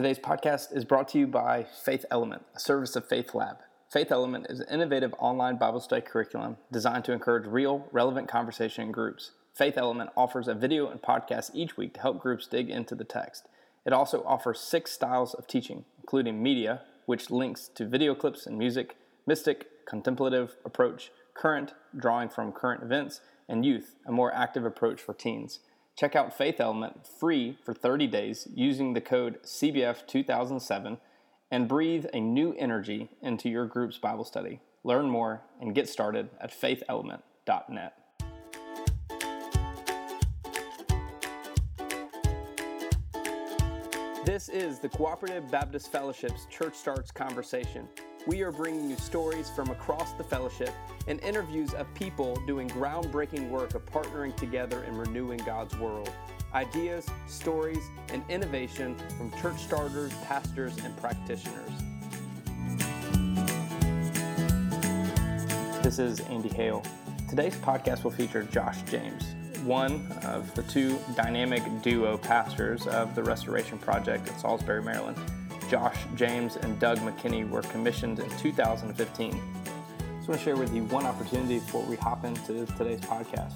Today's podcast is brought to you by Faith Element, a service of Faith Lab. Faith Element is an innovative online Bible study curriculum designed to encourage real, relevant conversation in groups. Faith Element offers a video and podcast each week to help groups dig into the text. It also offers six styles of teaching, including media, which links to video clips and music, mystic, contemplative approach, current, drawing from current events, and youth, a more active approach for teens. Check out Faith Element free for 30 days using the code CBF2007 and breathe a new energy into your group's Bible study. Learn more and get started at faithelement.net. This is the Cooperative Baptist Fellowship's Church Starts Conversation. We are bringing you stories from across the fellowship and interviews of people doing groundbreaking work of partnering together and renewing God's world. Ideas, stories, and innovation from church starters, pastors, and practitioners. This is Andy Hale. Today's podcast will feature Josh James, one of the two dynamic duo pastors of the Restoration Project in Salisbury, Maryland. Josh James and Doug McKinney were commissioned in 2015. I just want to share with you one opportunity before we hop into today's podcast.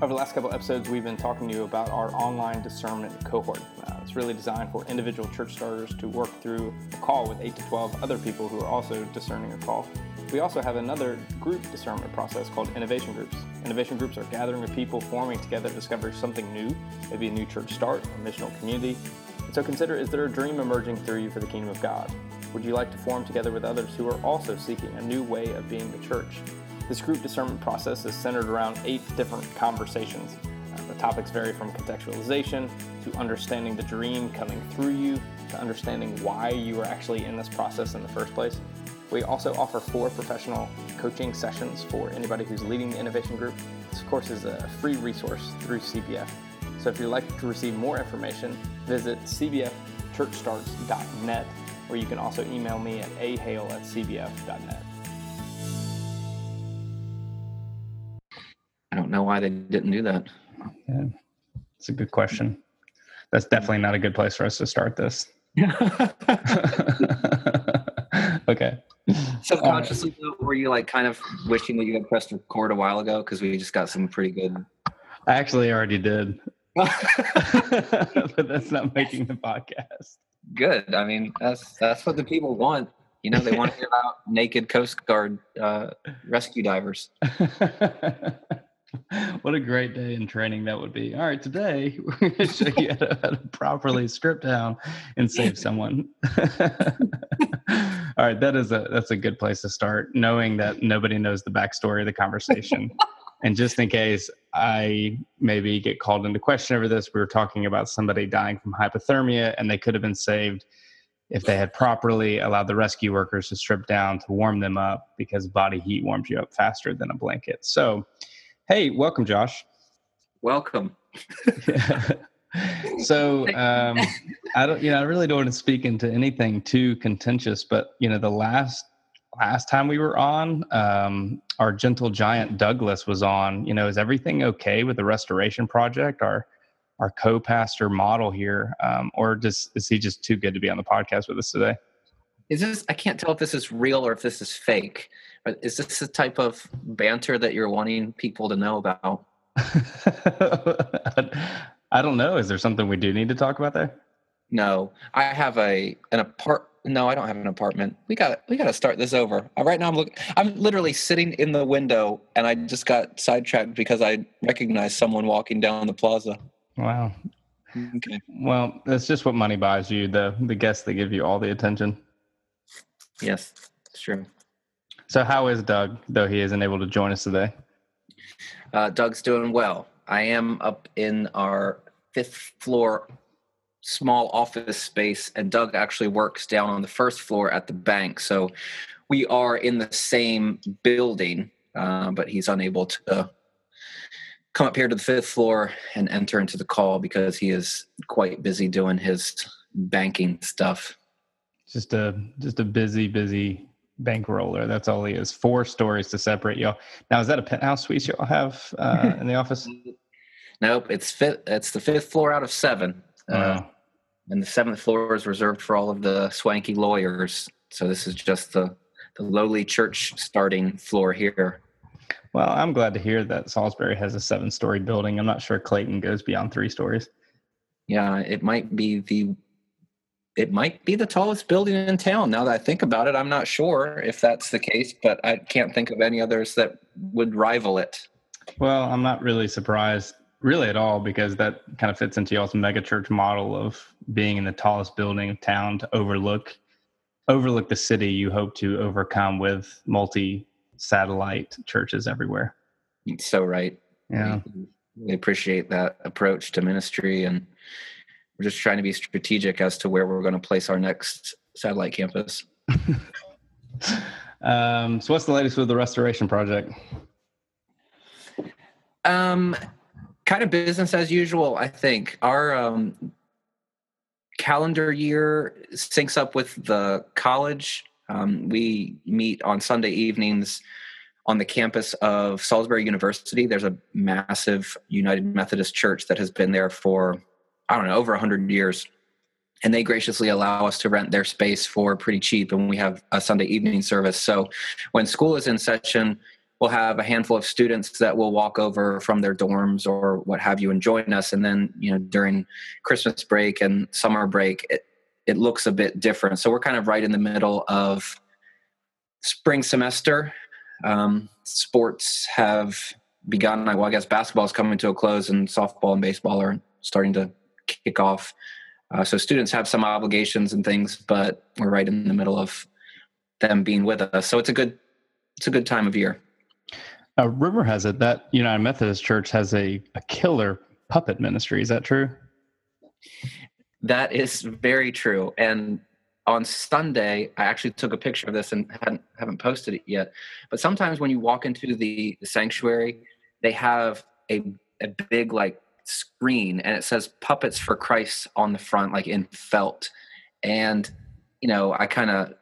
Over the last couple episodes, we've been talking to you about our online discernment cohort. Uh, it's really designed for individual church starters to work through a call with 8 to 12 other people who are also discerning a call. We also have another group discernment process called innovation groups. Innovation groups are gathering of people forming together to discover something new, maybe a new church start, a missional community, and so consider is there a dream emerging through you for the kingdom of God? Would you like to form together with others who are also seeking a new way of being the church? This group discernment process is centered around eight different conversations. Uh, the topics vary from contextualization to understanding the dream coming through you to understanding why you are actually in this process in the first place. We also offer four professional coaching sessions for anybody who's leading the innovation group. This course is a free resource through CBF. So if you'd like to receive more information, visit cbfchurchstarts.net, or you can also email me at ahale at cbf.net. I don't know why they didn't do that. Yeah, it's a good question. That's definitely not a good place for us to start this. okay. Subconsciously, uh, were you like kind of wishing that you had pressed record a while ago? Because we just got some pretty good. I actually already did. but that's not making the podcast. Good. I mean, that's that's what the people want. You know, they want to hear about naked Coast Guard uh, rescue divers. what a great day in training that would be. All right, today we're going to show you how to, how to properly strip down and save someone. All right, that is a that's a good place to start, knowing that nobody knows the backstory of the conversation. And just in case I maybe get called into question over this, we were talking about somebody dying from hypothermia and they could have been saved if they had properly allowed the rescue workers to strip down to warm them up because body heat warms you up faster than a blanket. So, hey, welcome, Josh. Welcome. so um, I don't, you know, I really don't want to speak into anything too contentious, but you know, the last last time we were on, um, our gentle giant Douglas was on. You know, is everything okay with the restoration project? Our our co-pastor model here, um, or does is he just too good to be on the podcast with us today? Is this? I can't tell if this is real or if this is fake. But is this the type of banter that you're wanting people to know about? I don't know. Is there something we do need to talk about there? No, I have a an apart no, I don't have an apartment. We got we got to start this over. Uh, right now, I'm looking. I'm literally sitting in the window, and I just got sidetracked because I recognized someone walking down the plaza. Wow. Okay. Well, that's just what money buys you. The the guests that give you all the attention. Yes, it's true. So, how is Doug? Though he isn't able to join us today. Uh, Doug's doing well. I am up in our fifth floor small office space, and Doug actually works down on the first floor at the bank. So we are in the same building, uh, but he's unable to come up here to the fifth floor and enter into the call because he is quite busy doing his banking stuff. Just a just a busy, busy bankroller. That's all he is. Four stories to separate y'all. Now, is that a penthouse suite y'all have uh, in the office? Nope, it's fifth. It's the fifth floor out of seven. Uh, and the seventh floor is reserved for all of the swanky lawyers. So this is just the the lowly church starting floor here. Well, I'm glad to hear that Salisbury has a seven story building. I'm not sure Clayton goes beyond three stories. Yeah, it might be the it might be the tallest building in town. Now that I think about it, I'm not sure if that's the case, but I can't think of any others that would rival it. Well, I'm not really surprised really at all because that kind of fits into y'all's megachurch model of being in the tallest building of town to overlook overlook the city you hope to overcome with multi satellite churches everywhere. So right. Yeah. We, we appreciate that approach to ministry and we're just trying to be strategic as to where we're going to place our next satellite campus. um, so what's the latest with the restoration project? Um, kind of business as usual. I think our um, calendar year syncs up with the college. Um, we meet on Sunday evenings on the campus of Salisbury University. There's a massive United Methodist Church that has been there for I don't know over 100 years and they graciously allow us to rent their space for pretty cheap and we have a sunday evening service so when school is in session we'll have a handful of students that will walk over from their dorms or what have you and join us. And then you know during christmas break and summer break it, it looks a bit different. So we're kind of right in the middle of spring semester. Um, sports have begun. Well i guess basketball is coming to a close and softball and baseball are starting to kick off. Uh, so students have some obligations and things but we're right in the middle of them being with us. So it's a good it's a good time of year uh, rumor has it that United Methodist Church has a, a killer puppet ministry. Is that true? That is very true. And on Sunday, I actually took a picture of this and haven't posted it yet. But sometimes when you walk into the, the sanctuary, they have a, a big like screen and it says puppets for Christ on the front, like in felt. And, you know, I kind of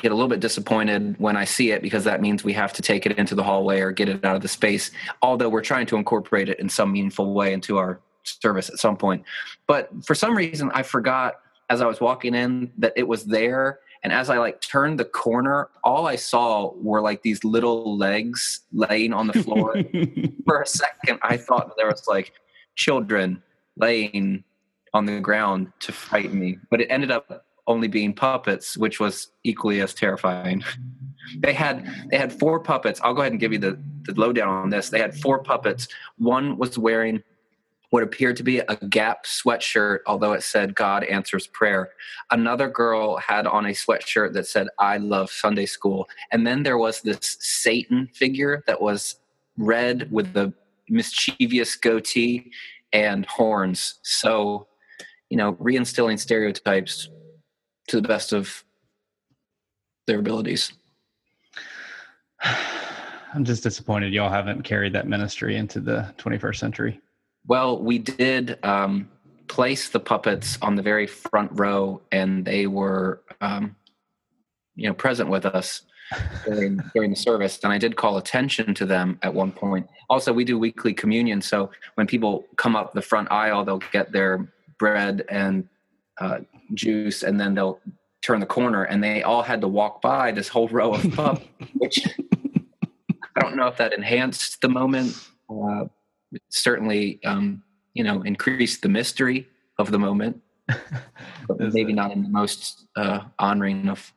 get a little bit disappointed when I see it because that means we have to take it into the hallway or get it out of the space, although we're trying to incorporate it in some meaningful way into our service at some point. But for some reason, I forgot as I was walking in that it was there. And as I like turned the corner, all I saw were like these little legs laying on the floor. for a second, I thought there was like children laying on the ground to frighten me, but it ended up only being puppets, which was equally as terrifying. they had they had four puppets. I'll go ahead and give you the, the lowdown on this. They had four puppets. One was wearing what appeared to be a Gap sweatshirt, although it said God answers prayer. Another girl had on a sweatshirt that said I love Sunday school. And then there was this Satan figure that was red with the mischievous goatee and horns. So, you know, reinstilling stereotypes to the best of their abilities. I'm just disappointed y'all haven't carried that ministry into the 21st century. Well, we did um, place the puppets on the very front row, and they were, um, you know, present with us during, during the service. And I did call attention to them at one point. Also, we do weekly communion, so when people come up the front aisle, they'll get their bread and uh, juice, and then they'll turn the corner, and they all had to walk by this whole row of pup, which I don't know if that enhanced the moment. Uh, certainly, um, you know, increased the mystery of the moment, but maybe not in the most uh, honoring of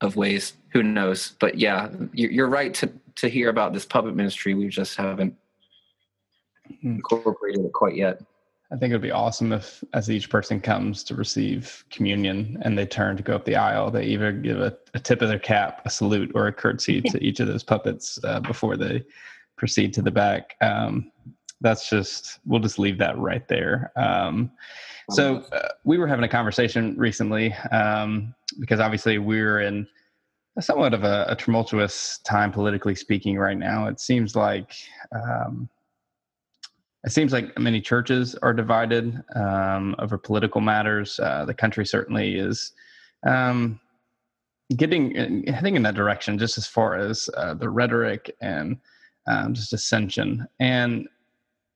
of ways. Who knows? But yeah, you're right to to hear about this puppet ministry. We just haven't hmm. incorporated it quite yet. I think it would be awesome if, as each person comes to receive communion and they turn to go up the aisle, they either give a, a tip of their cap, a salute, or a curtsy to each of those puppets uh, before they proceed to the back. Um, that's just, we'll just leave that right there. Um, so uh, we were having a conversation recently um, because obviously we're in somewhat of a, a, tumultuous time politically speaking right now. It seems like um, it seems like many churches are divided um, over political matters. Uh, the country certainly is um, getting heading in that direction, just as far as uh, the rhetoric and um, just ascension. And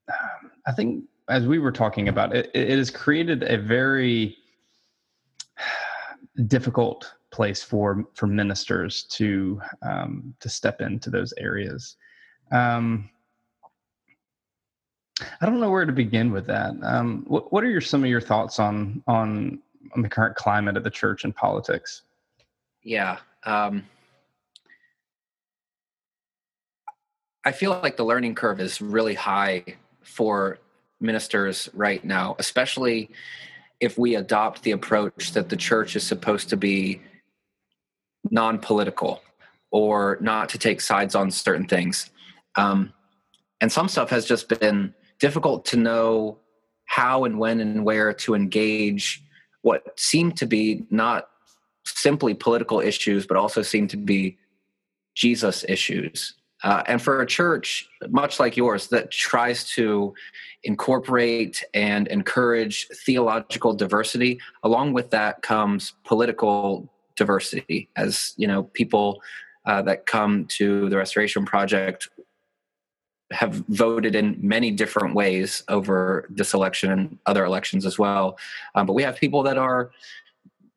um, I think as we were talking about it, it has created a very difficult place for for ministers to um, to step into those areas. Um, I don't know where to begin with that. Um, what, what are your some of your thoughts on on on the current climate of the church and politics? Yeah. Um, I feel like the learning curve is really high for ministers right now, especially if we adopt the approach that the church is supposed to be non political or not to take sides on certain things. Um, and some stuff has just been difficult to know how and when and where to engage what seemed to be not simply political issues, but also seemed to be Jesus issues. Uh, and for a church, much like yours, that tries to incorporate and encourage theological diversity, along with that comes political diversity. As you know, people uh, that come to the Restoration Project have voted in many different ways over this election and other elections as well. Um, but we have people that are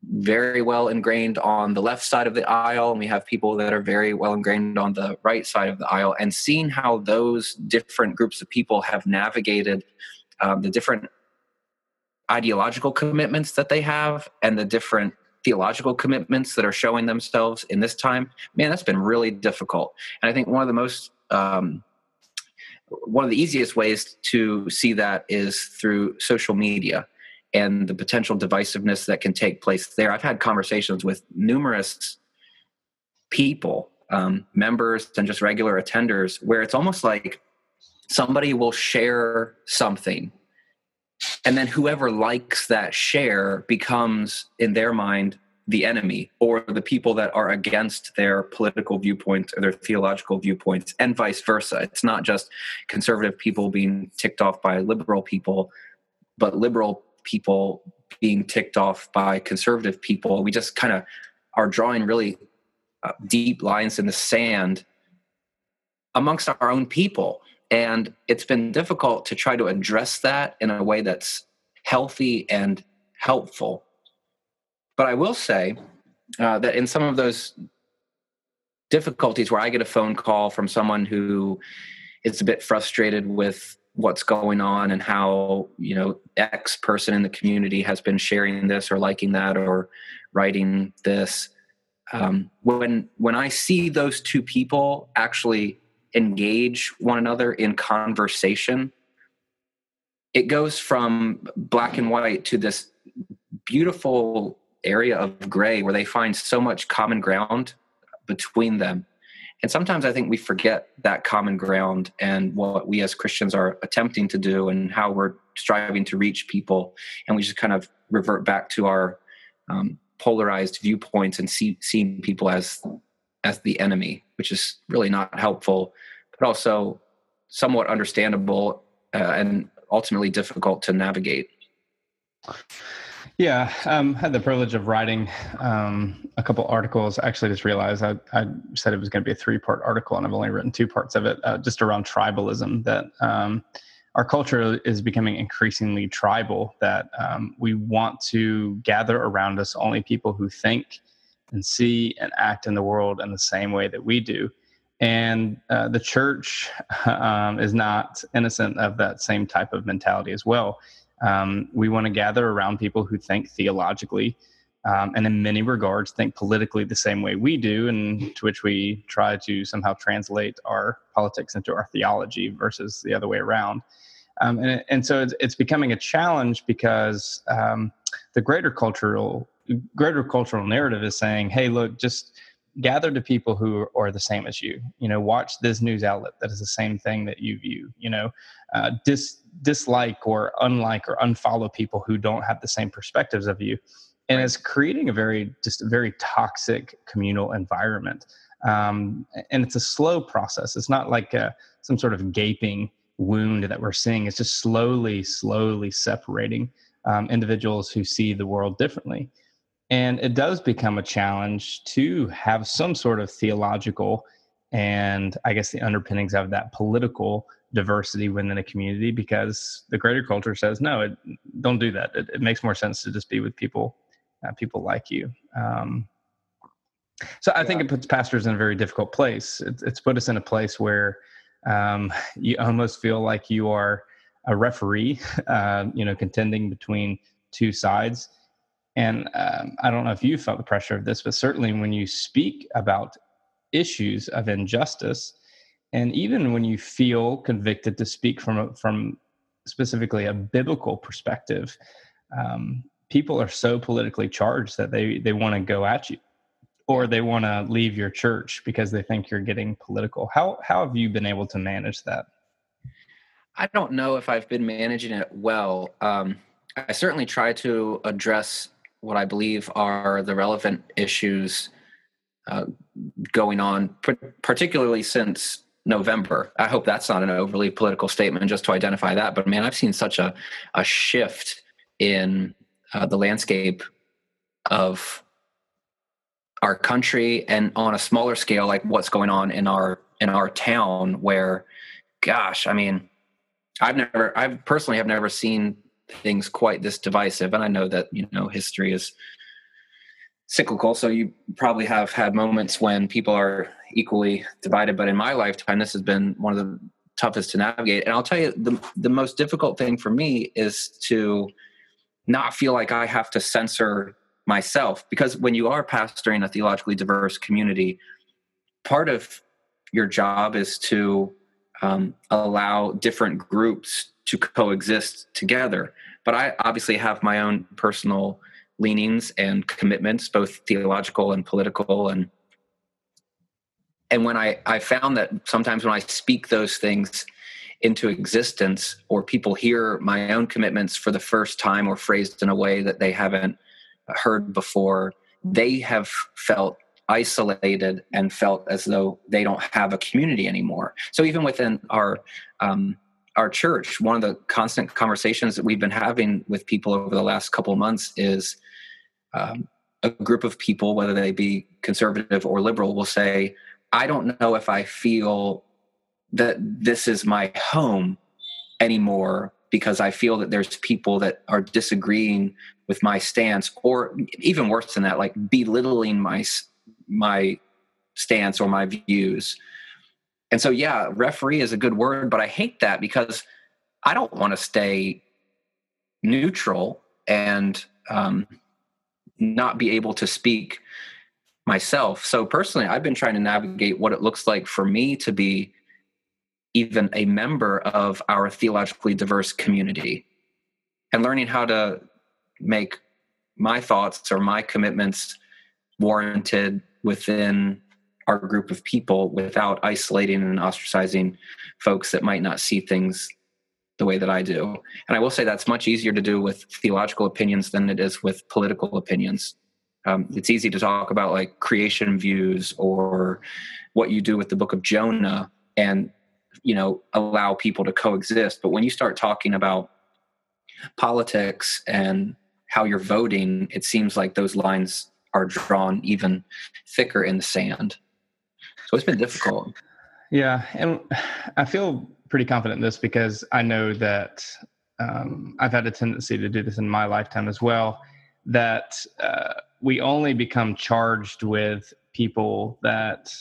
very well ingrained on the left side of the aisle, and we have people that are very well ingrained on the right side of the aisle. And seeing how those different groups of people have navigated um, the different ideological commitments that they have and the different theological commitments that are showing themselves in this time, man, that's been really difficult. And I think one of the most um, one of the easiest ways to see that is through social media and the potential divisiveness that can take place there. I've had conversations with numerous people, um, members, and just regular attenders, where it's almost like somebody will share something, and then whoever likes that share becomes, in their mind, the enemy or the people that are against their political viewpoints or their theological viewpoints and vice versa. It's not just conservative people being ticked off by liberal people but liberal people being ticked off by conservative people. We just kind of are drawing really uh, deep lines in the sand amongst our own people. And it's been difficult to try to address that in a way that's healthy and helpful but I will say uh, that in some of those difficulties where I get a phone call from someone who is a bit frustrated with what's going on and how you know x person in the community has been sharing this or liking that or writing this um, when when i see those two people actually engage one another in conversation it goes from black and white to this beautiful area of gray where they find so much common ground between them. And sometimes I think we forget that common ground and what we as Christians are attempting to do and how we're striving to reach people. And we just kind of revert back to our um, polarized viewpoints and see, seeing people as as the enemy, which is really not helpful, but also somewhat understandable uh, and ultimately difficult to navigate. Yeah, um, had the privilege of writing um, a couple articles. Actually, just realized I, I said it was going to be a three-part article, and I've only written two parts of it, uh, just around tribalism. That um, our culture is becoming increasingly tribal. That um, we want to gather around us only people who think and see and act in the world in the same way that we do. And uh, the church um, is not innocent of that same type of mentality as well um, we want to gather around people who think theologically um, and in many regards think politically the same way we do, and to which we try to somehow translate our politics into our theology versus the other way around. Um, and, and, so it's, it's, becoming a challenge because um, the greater cultural greater cultural narrative is saying, "Hey, look, just gather to people who are the same as you you know watch this news outlet that is the same thing that you view you know uh, dis, dislike or unlike or unfollow people who don't have the same perspectives of you. And right. it's creating a very just a very toxic communal environment. Um, and it's a slow process. It's not like a, some sort of gaping wound that we're seeing. It's just slowly slowly separating um, individuals who see the world differently and it does become a challenge to have some sort of theological and I guess the underpinnings of that political diversity within a community because the greater culture says no it, don't do that. It, it, makes more sense to just be with people uh, people like you. Um, so i yeah. think it puts pastors in a very difficult place. It's, it's put us in a place where um, you almost feel like you are a referee uh, you know contending between two sides and um, i don't know if you felt the pressure of this but certainly when you speak about issues of injustice and even when you feel convicted to speak from a, from specifically a biblical perspective um, people are so politically charged that they they want to go at you or they want to leave your church because they think you're getting political. How how have you been able to manage that? I don't know if i've been managing it well. Um, i certainly try to address what i believe are the relevant issues uh, going on particularly since November. I hope that's not an overly political statement just to identify that. But man, I've seen such a, a shift in uh, the landscape of our country and on a smaller scale, like what's going on in our in our town where gosh, I mean, I've never I personally have never seen things quite this divisive. And I know that, you know, history is cyclical. So you probably have had moments when people are equally divided. But in my lifetime, this has been one of the toughest to navigate. And I'll tell you, the, the most difficult thing for me is to not feel like I have to censor myself. Because when you are pastoring a theologically diverse community, part of your job is to um, allow different groups to coexist together. But I obviously have my own personal leanings and commitments, both theological and political. And and when I, I found that sometimes when I speak those things into existence, or people hear my own commitments for the first time or phrased in a way that they haven't heard before, they have felt isolated and felt as though they don't have a community anymore. So even within our um, our church, one of the constant conversations that we've been having with people over the last couple months is um, a group of people, whether they be conservative or liberal, will say, I don't know if I feel that this is my home anymore because I feel that there's people that are disagreeing with my stance, or even worse than that, like belittling my my stance or my views. And so, yeah, referee is a good word, but I hate that because I don't want to stay neutral and um, not be able to speak myself. So personally, I've been trying to navigate what it looks like for me to be even a member of our theologically diverse community and learning how to make my thoughts or my commitments warranted within our group of people without isolating and ostracizing folks that might not see things the way that I do. And I will say that's much easier to do with theological opinions than it is with political opinions. Um, it's easy to talk about like creation views or what you do with the book of Jonah and you know allow people to coexist. But when you start talking about politics and how you're voting, it seems like those lines are drawn even thicker in the sand. So it's been difficult. Yeah, and I feel pretty confident in this because I know that um, I've had a tendency to do this in my lifetime as well. That uh, we only become charged with people that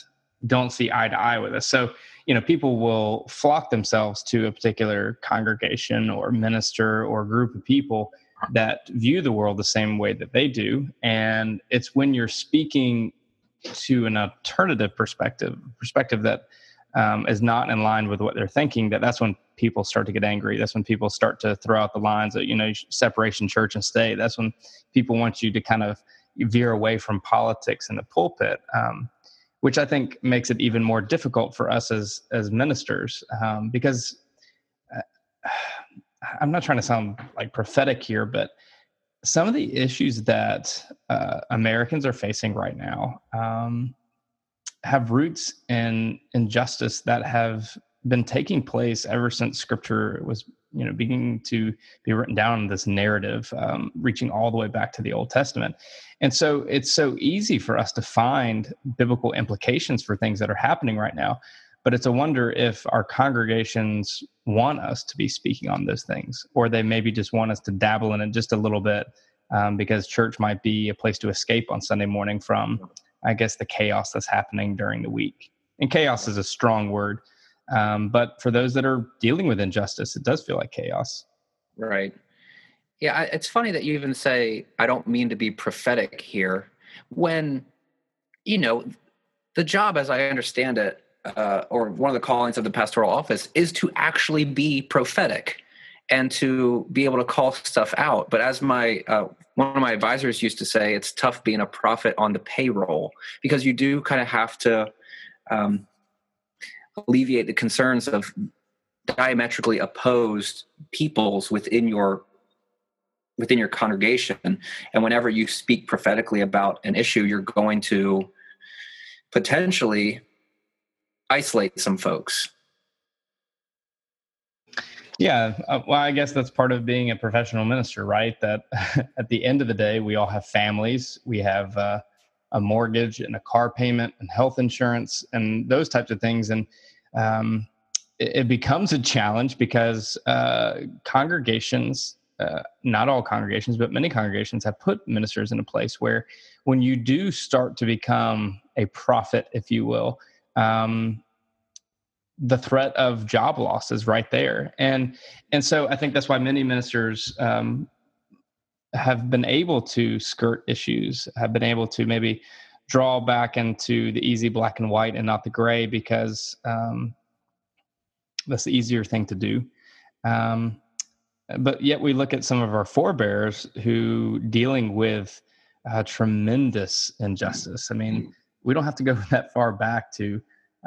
don't see eye to eye with us. So, you know, people will flock themselves to a particular congregation or minister or group of people that view the world the same way that they do. And it's when you're speaking to an alternative perspective, perspective that um, is not in line with what they're thinking, that that's when people start to get angry. That's when people start to throw out the lines of, you know, separation church and state. That's when people want you to kind of veer away from politics in the pulpit, um, which I think makes it even more difficult for us as as ministers um, because uh, I'm not trying to sound like prophetic here, but some of the issues that uh, Americans are facing right now um, have roots in injustice that have been taking place ever since scripture was you know beginning to be written down in this narrative um, reaching all the way back to the old testament. And so it's so easy for us to find biblical implications for things that are happening right now but it's a wonder if our congregations want us to be speaking on those things, or they maybe just want us to dabble in it just a little bit um, because church might be a place to escape on Sunday morning from, I guess, the chaos that's happening during the week. And chaos is a strong word. Um, but for those that are dealing with injustice, it does feel like chaos. Right. Yeah, it's funny that you even say, I don't mean to be prophetic here, when, you know, the job, as I understand it, uh, or one of the callings of the pastoral office is to actually be prophetic and to be able to call stuff out. But as my uh, one of my advisors used to say, it's tough being a prophet on the payroll because you do kind of have to um, alleviate the concerns of diametrically opposed peoples within your within your congregation and whenever you speak prophetically about an issue you're going to potentially isolate some folks. Yeah, uh, well, I guess that's part of being a professional minister, right? That at the end of the day, we all have families, we have uh, a mortgage and a car payment and health insurance and those types of things, and um, it, it, becomes a challenge because uh, congregations. Uh, not all congregations, but many congregations have put ministers in a place where, when you do start to become a prophet, if you will, um, the threat of job loss is right there. And and so i think that's why many ministers um, have been able to skirt issues have been able to maybe draw back into the easy black and white and not the gray because um, that's the easier thing to do. Um, but yet we look at some of our forebears who dealing with uh, tremendous injustice. I mean we don't have to go that far back to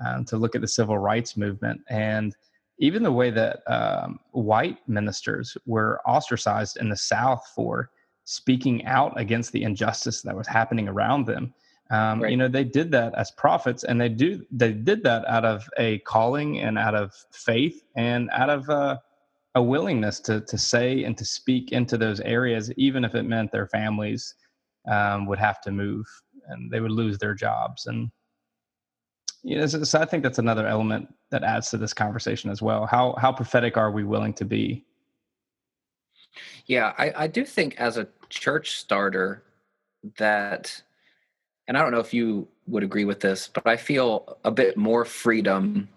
um, to look at the civil rights movement and even the way that um, white ministers were ostracized in the South for speaking out against the injustice that was happening around them. Um, right. You know, they did that as prophets, and they do they did that out of a calling and out of faith and out of uh, a willingness to to say and to speak into those areas, even if it meant their families um, would have to move and they would lose their jobs. And you know, so, so I think that's another element that adds to this conversation as well. How how prophetic are we willing to be? Yeah, I, I do think as a church starter that, and I don't know if you would agree with this, but I feel a bit more freedom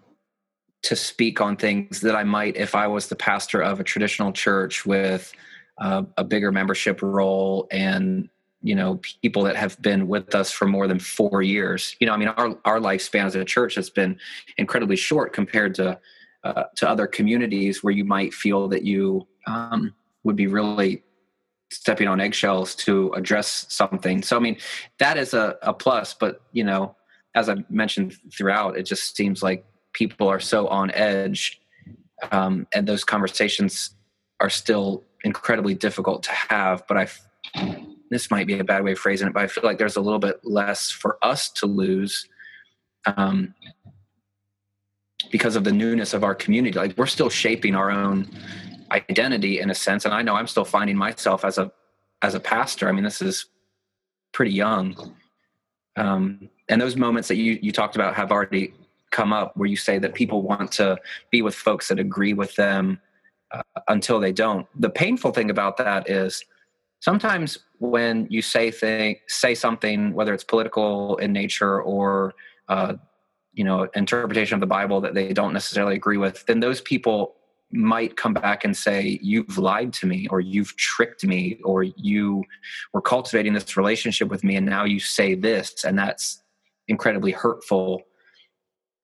to speak on things that I might if I was the pastor of a traditional church with uh, a bigger membership roll and you know people that have been with us for more than four years. You know i mean our, our lifespan as a church has been incredibly short compared to uh, to other communities where you might feel that you um, would be really stepping on eggshells to address something. So i mean that is a, a plus but you know as i mentioned throughout it just seems like people are so on edge um, and those conversations are still incredibly difficult to have but i this might be a bad way of phrasing it, but I feel like there's a little bit less for us to lose um, because of the newness of our community. Like we're still shaping our own identity in a sense, and I know I'm still finding myself as a as a pastor. I mean, this is pretty young, um, and those moments that you you talked about have already come up where you say that people want to be with folks that agree with them uh, until they don't. The painful thing about that is sometimes when you say thing, say something, whether it's political in nature or uh, you know interpretation of the Bible that they don't necessarily agree with, then those people might come back and say you've lied to me or you've tricked me or you were cultivating this relationship with me and now you say this and that's incredibly hurtful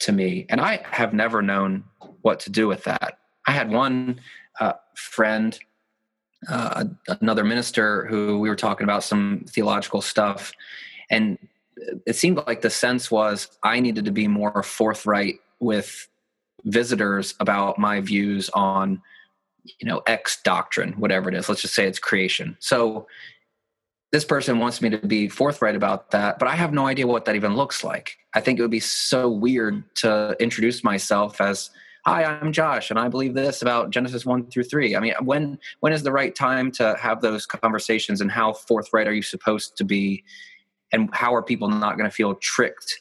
to me. And i have never known what to do with that. I had one uh, friend uh, another minister who we were talking about some theological stuff, and it seemed like the sense was I needed to be more forthright with visitors about my views on you know x doctrine whatever it is. Let's just say it's creation. So this person wants me to be forthright about that but i have no idea what that even looks like. I think it would be so weird to introduce myself as hi i'm josh and i believe this about genesis 1 through 3 i mean when when is the right time to have those conversations and how forthright are you supposed to be and how are people not going to feel tricked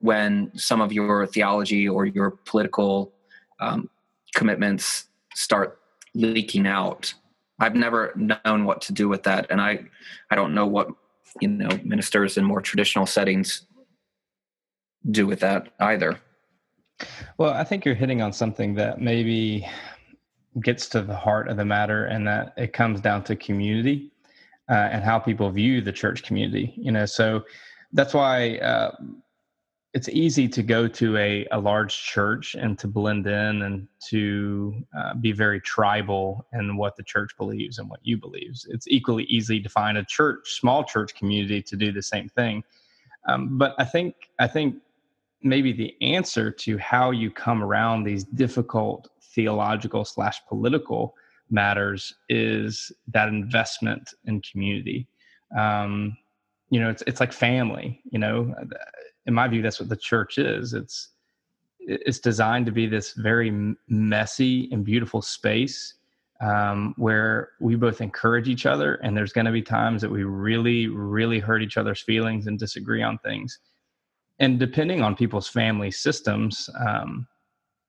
when some of your theology or your political um, commitments start leaking out. I've never known what to do with that, and I I don't know what you know ministers in more traditional settings do with that either. Well, I think you're hitting on something that maybe gets to the heart of the matter, and that it comes down to community uh, and how people view the church community. You know, so that's why uh, it's easy to go to a, a large church and to blend in and to uh, be very tribal in what the church believes and what you believes. It's equally easy to find a church, small church community, to do the same thing. Um, but I think I think maybe the answer to how you come around these difficult theological slash political matters is that investment in community. Um, you know, it's it's like family. You know, in my view, that's what the church is. It's it's designed to be this very messy and beautiful space um, where we both encourage each other, and there's going to be times that we really, really hurt each other's feelings and disagree on things and depending on people's family systems um,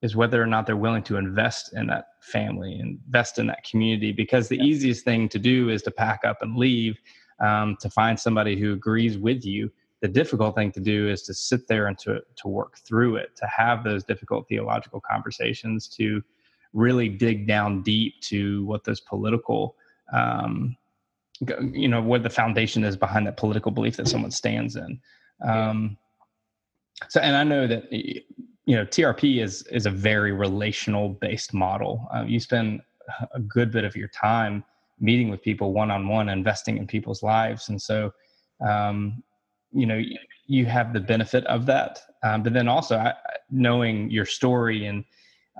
is whether or not they're willing to invest in that family invest in that community because the yeah. easiest thing to do is to pack up and leave um, to find somebody who agrees with you. The difficult thing to do is to sit there and to, to work through it to have those difficult theological conversations to really dig down deep to what those political um, you know what the foundation is behind that political belief that someone stands in. Um, so, and I know that you know TRP is is a very relational based model. Uh, you spend a good bit of your time meeting with people one on one, investing in people's lives, and so um, you know you have the benefit of that. Um, but then also I, knowing your story, and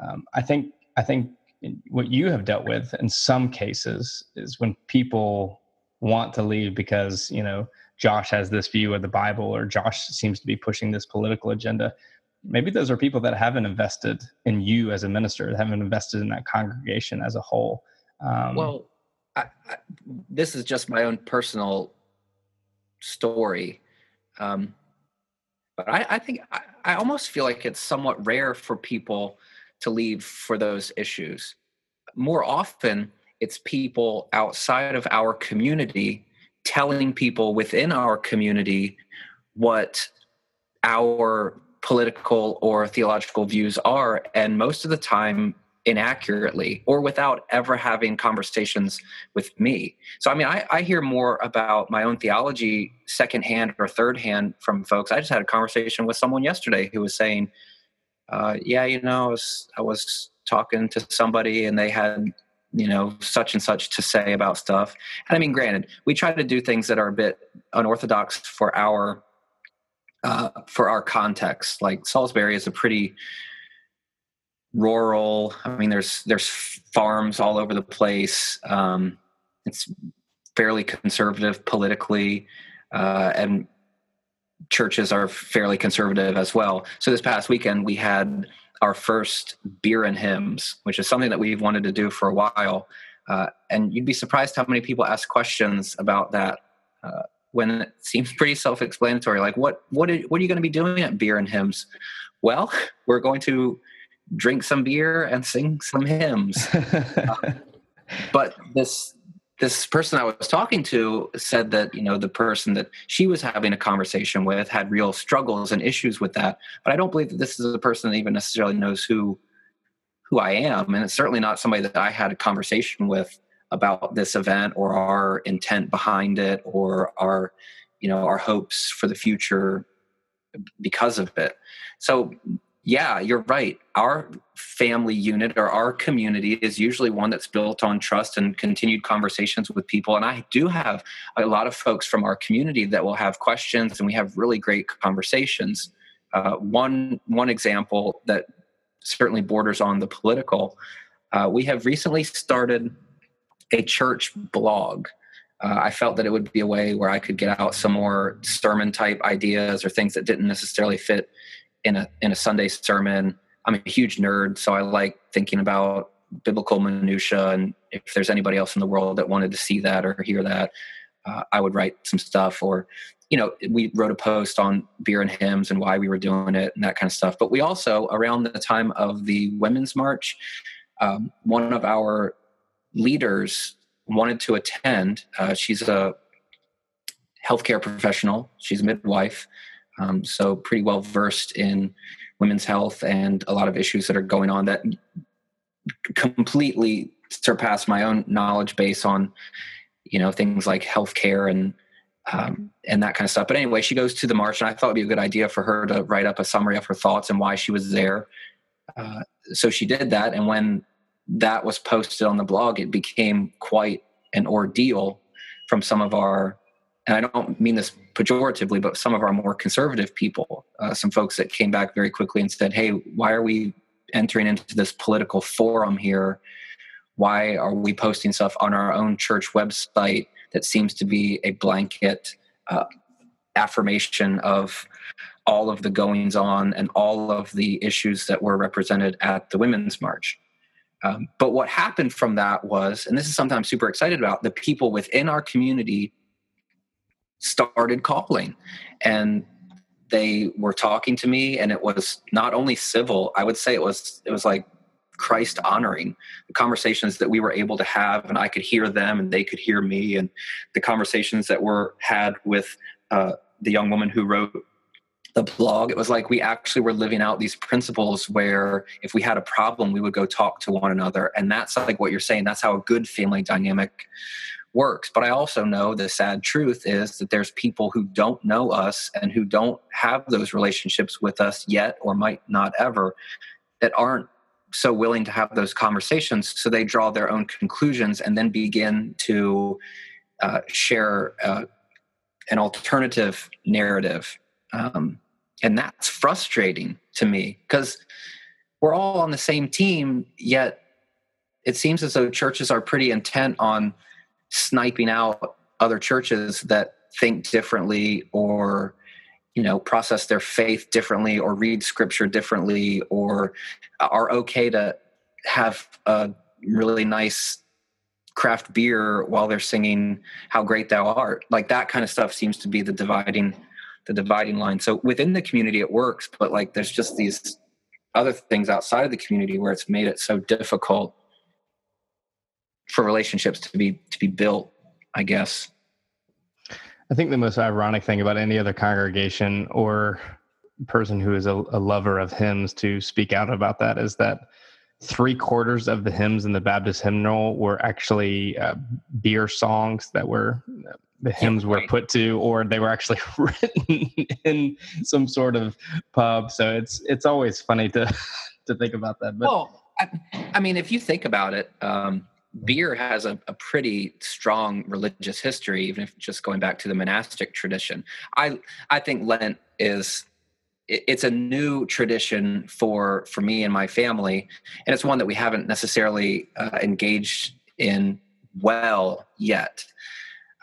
um, I think I think what you have dealt with in some cases is when people want to leave because you know Josh has this view of the Bible or Josh seems to be pushing this political agenda. Maybe those are people that haven't invested in you as a minister, that haven't invested in that congregation as a whole. Um, well, I, I, this is just my own personal story. Um, but I, I think I, I almost feel like it's somewhat rare for people to leave for those issues. More often, it's people outside of our community telling people within our community what our political or theological views are and most of the time inaccurately or without ever having conversations with me. So i mean I, I, hear more about my own theology secondhand or third hand from folks. I just had a conversation with someone yesterday who was saying uh, yeah you know I was, I was talking to somebody and they had you know such and such to say about stuff. And i mean granted we try to do things that are a bit unorthodox for our uh, for our context. Like salisbury is a pretty rural i mean there's there's farms all over the place. Um, it's fairly conservative politically uh, and churches are fairly conservative as well. So this past weekend we had our first beer and hymns, which is something that we've wanted to do for a while. Uh, and you'd be surprised how many people ask questions about that uh, when it seems pretty self-explanatory. Like, what what are, what are you going to be doing at beer and hymns? Well, we're going to drink some beer and sing some hymns. uh, but this this person I was talking to said that you know the person that she was having a conversation with had real struggles and issues with that. But I don't believe that this is a person that even necessarily knows who who I am, and it's certainly not somebody that I had a conversation with about this event or our intent behind it or our you know our hopes for the future because of it. So yeah, you're right. Our family unit or our community is usually one that's built on trust and continued conversations with people. And I do have a lot of folks from our community that will have questions, and we have really great conversations. Uh, one one example that certainly borders on the political. Uh, we have recently started a church blog. Uh, I felt that it would be a way where I could get out some more sermon type ideas or things that didn't necessarily fit in a in a Sunday sermon. I'm a huge nerd, so I like thinking about biblical minutia. And if there's anybody else in the world that wanted to see that or hear that, uh, I would write some stuff. Or you know, we wrote a post on beer and hymns and why we were doing it and that kind of stuff. But we also, around the time of the Women's March, um, one of our leaders wanted to attend. Uh, she's a healthcare professional, she's a midwife, um, so pretty well versed in women's health and a lot of issues that are going on that completely surpass my own knowledge base on you know things like healthcare and um, and that kind of stuff. But anyway, she goes to the march, and I thought it'd be a good idea for her to write up a summary of her thoughts and why she was there. Uh, so she did that, and when that was posted on the blog, it became quite an ordeal from some of our, and I don't mean this pejoratively, but some of our more conservative people, uh, some folks that came back very quickly and said, "Hey, why are we entering into this political forum here? Why are we posting stuff on our own church website?" that seems to be a blanket uh, affirmation of all of the goings on and all of the issues that were represented at the Women's March. Um, but what happened from that was, and this is something I'm super excited about, the people within our community started calling and they were talking to me and it was not only civil i would say it was it was like Christ honoring, the conversations that we were able to have, and I could hear them and they could hear me, and the conversations that were had with uh, the young woman who wrote the blog. It was like we actually were living out these principles where if we had a problem, we would go talk to one another. And that's like what you're saying, that's how a good family dynamic works. But I also know the sad truth is that there's people who don't know us and who don't have those relationships with us yet or might not ever that aren't so willing to have those conversations so they draw their own conclusions and then begin to uh, share uh, an alternative narrative um, and that's frustrating to me because we're all on the same team yet it seems as though churches are pretty intent on sniping out other churches that think differently or you know process their faith differently or read scripture differently or are okay to have a really nice craft beer while they're singing how great thou art. Like that kind of stuff seems to be the dividing the dividing line. So within the community it works but like there's just these other things outside of the community where it's made it so difficult for relationships to be to be built i guess I think the most ironic thing about any other congregation or person who is a, a, lover of hymns to speak out about that is that three quarters of the hymns in the Baptist hymnal were actually uh, beer songs that were the hymns were put to, or they were actually written in some sort of pub. So it's it's always funny to to think about that. But, well, I, I mean, if you think about it, um, beer has a, a, pretty strong religious history even if just going back to the monastic tradition. I i think lent is it's a new tradition for for me and my family and it's one that we haven't necessarily uh, engaged in well yet.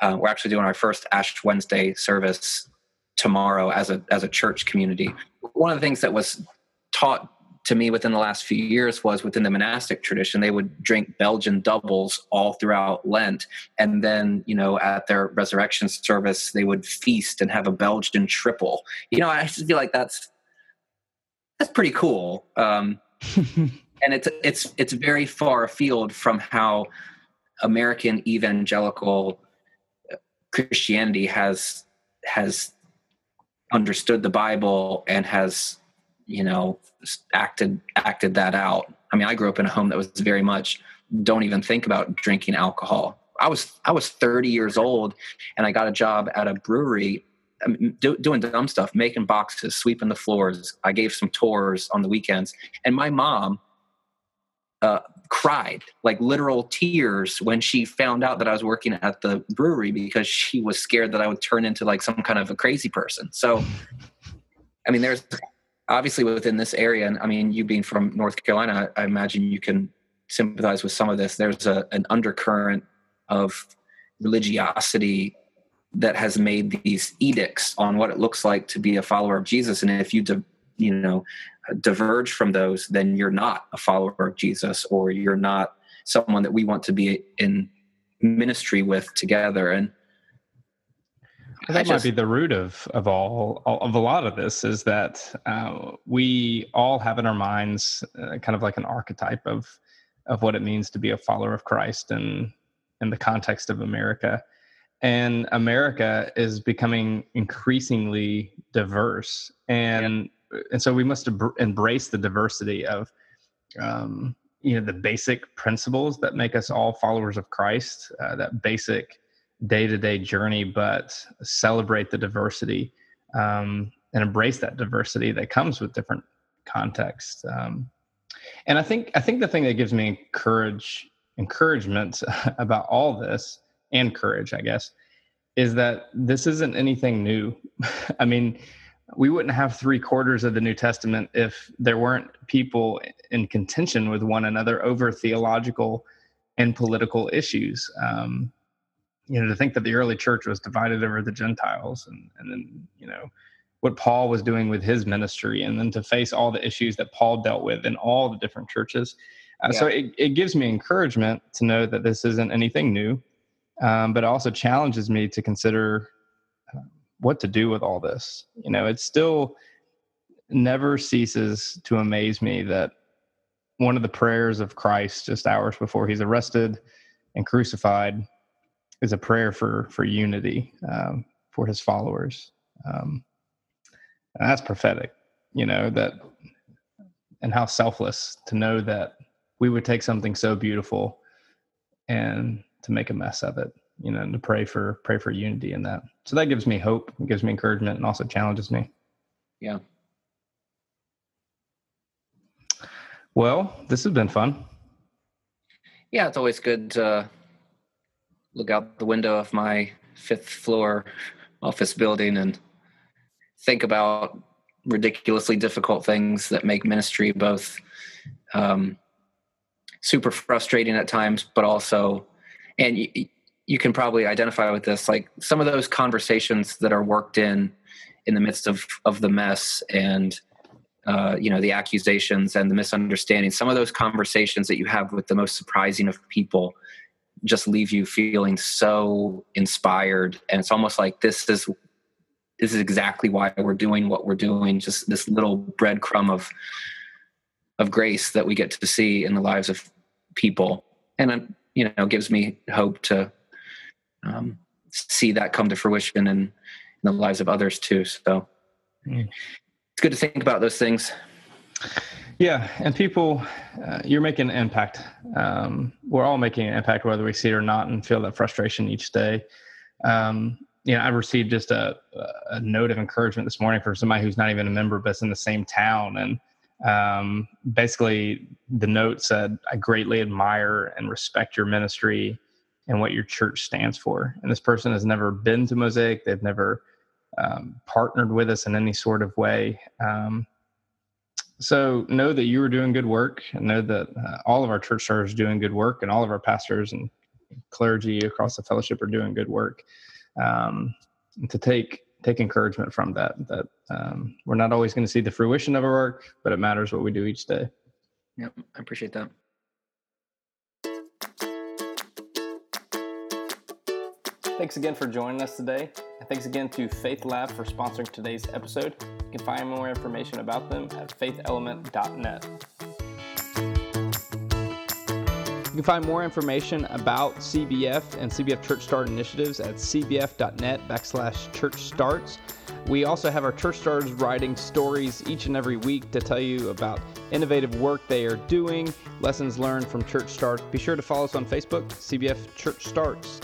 Uh, we're actually doing our first ash wednesday service tomorrow as a as a church community. One of the things that was taught to me within the last few years was within the monastic tradition. They would drink belgian doubles all throughout lent. And then you know at their resurrection service they would feast and have a belgian triple. You know i just feel like that's that's pretty cool. Um, and it's it's it's very far afield from how american evangelical christianity has has understood the bible and has you know acted acted that out. I mean i grew up in a home that was very much don't even think about drinking alcohol. I was i was 30 years old and i got a job at a brewery do, doing dumb stuff making boxes sweeping the floors. I gave some tours on the weekends and my mom uh, cried like literal tears when she found out that i was working at the brewery because she was scared that i would turn into like some kind of a crazy person. So i mean there's obviously within this area, and I mean, you being from North Carolina, I, imagine you can sympathize with some of this. There's a, an undercurrent of religiosity that has made these edicts on what it looks like to be a follower of Jesus, and if you you know diverge from those, then you're not a follower of Jesus, or you're not someone that we want to be in ministry with together. And that might be the root of of all, all, of a lot of this is that uh, we all have in our minds uh, kind of like an archetype of of what it means to be a follower of Christ and in the context of America. And America is becoming increasingly diverse, and yeah. and so we must ab- embrace the diversity of um, you know the basic principles that make us all followers of Christ. Uh, that basic day to day journey, but celebrate the diversity um, and embrace that diversity that comes with different contexts. Um, and I think I think the thing that gives me courage, encouragement about all this, and courage, I guess, is that this isn't anything new. I mean, we wouldn't have three quarters of the New Testament if there weren't people in contention with one another over theological and political issues. Um, you know, to think that the early church was divided over the Gentiles and, and then, you know, what Paul was doing with his ministry and then to face all the issues that Paul dealt with in all the different churches. Uh, yeah. So it, it gives me encouragement to know that this isn't anything new, um, but it also challenges me to consider uh, what to do with all this. You know, it still never ceases to amaze me that one of the prayers of Christ just hours before he's arrested and crucified is a prayer for for unity um, for his followers. Um, and that's prophetic, you know that, and how selfless to know that we would take something so beautiful and to make a mess of it, you know, and to pray for pray for unity in that. So that gives me hope, it gives me encouragement, and also challenges me. Yeah. Well, this has been fun. Yeah, it's always good to look out the window of my fifth floor office building and think about ridiculously difficult things that make ministry both um, super frustrating at times, but also, and you, you can probably identify with this, like some of those conversations that are worked in in the midst of of the mess and uh, you know the accusations and the misunderstandings Some of those conversations that you have with the most surprising of people just leave you feeling so inspired. And it's almost like this is this is exactly why we're doing what we're doing just this little breadcrumb of of grace that we get to see in the lives of people. And it you know gives me hope to um, see that come to fruition in, in, the lives of others too. So mm. it's good to think about those things yeah, and people, uh, you're making an impact. Um, we're all making an impact, whether we see it or not, and feel that frustration each day. Um, you know, I received just a, a note of encouragement this morning from somebody who's not even a member, but it's in the same town, and um, basically the note said, "I greatly admire and respect your ministry and what your church stands for." And this person has never been to Mosaic; they've never um, partnered with us in any sort of way. Um, so know that you are doing good work and know that uh, all of our church starters are doing good work and all of our pastors and clergy across the fellowship are doing good work. Um, to take take encouragement from that that um, we're not always going to see the fruition of our work but it matters what we do each day. Yep i appreciate that. Thanks again for joining us today. And thanks again to Faith Lab for sponsoring today's episode. You can find more information about them at faithelement.net. You can find more information about CBF and CBF Church Start initiatives at cbf.net backslash church starts. We also have our church starters writing stories each and every week to tell you about innovative work they are doing, lessons learned from church starts. Be sure to follow us on Facebook, CBF Church Starts.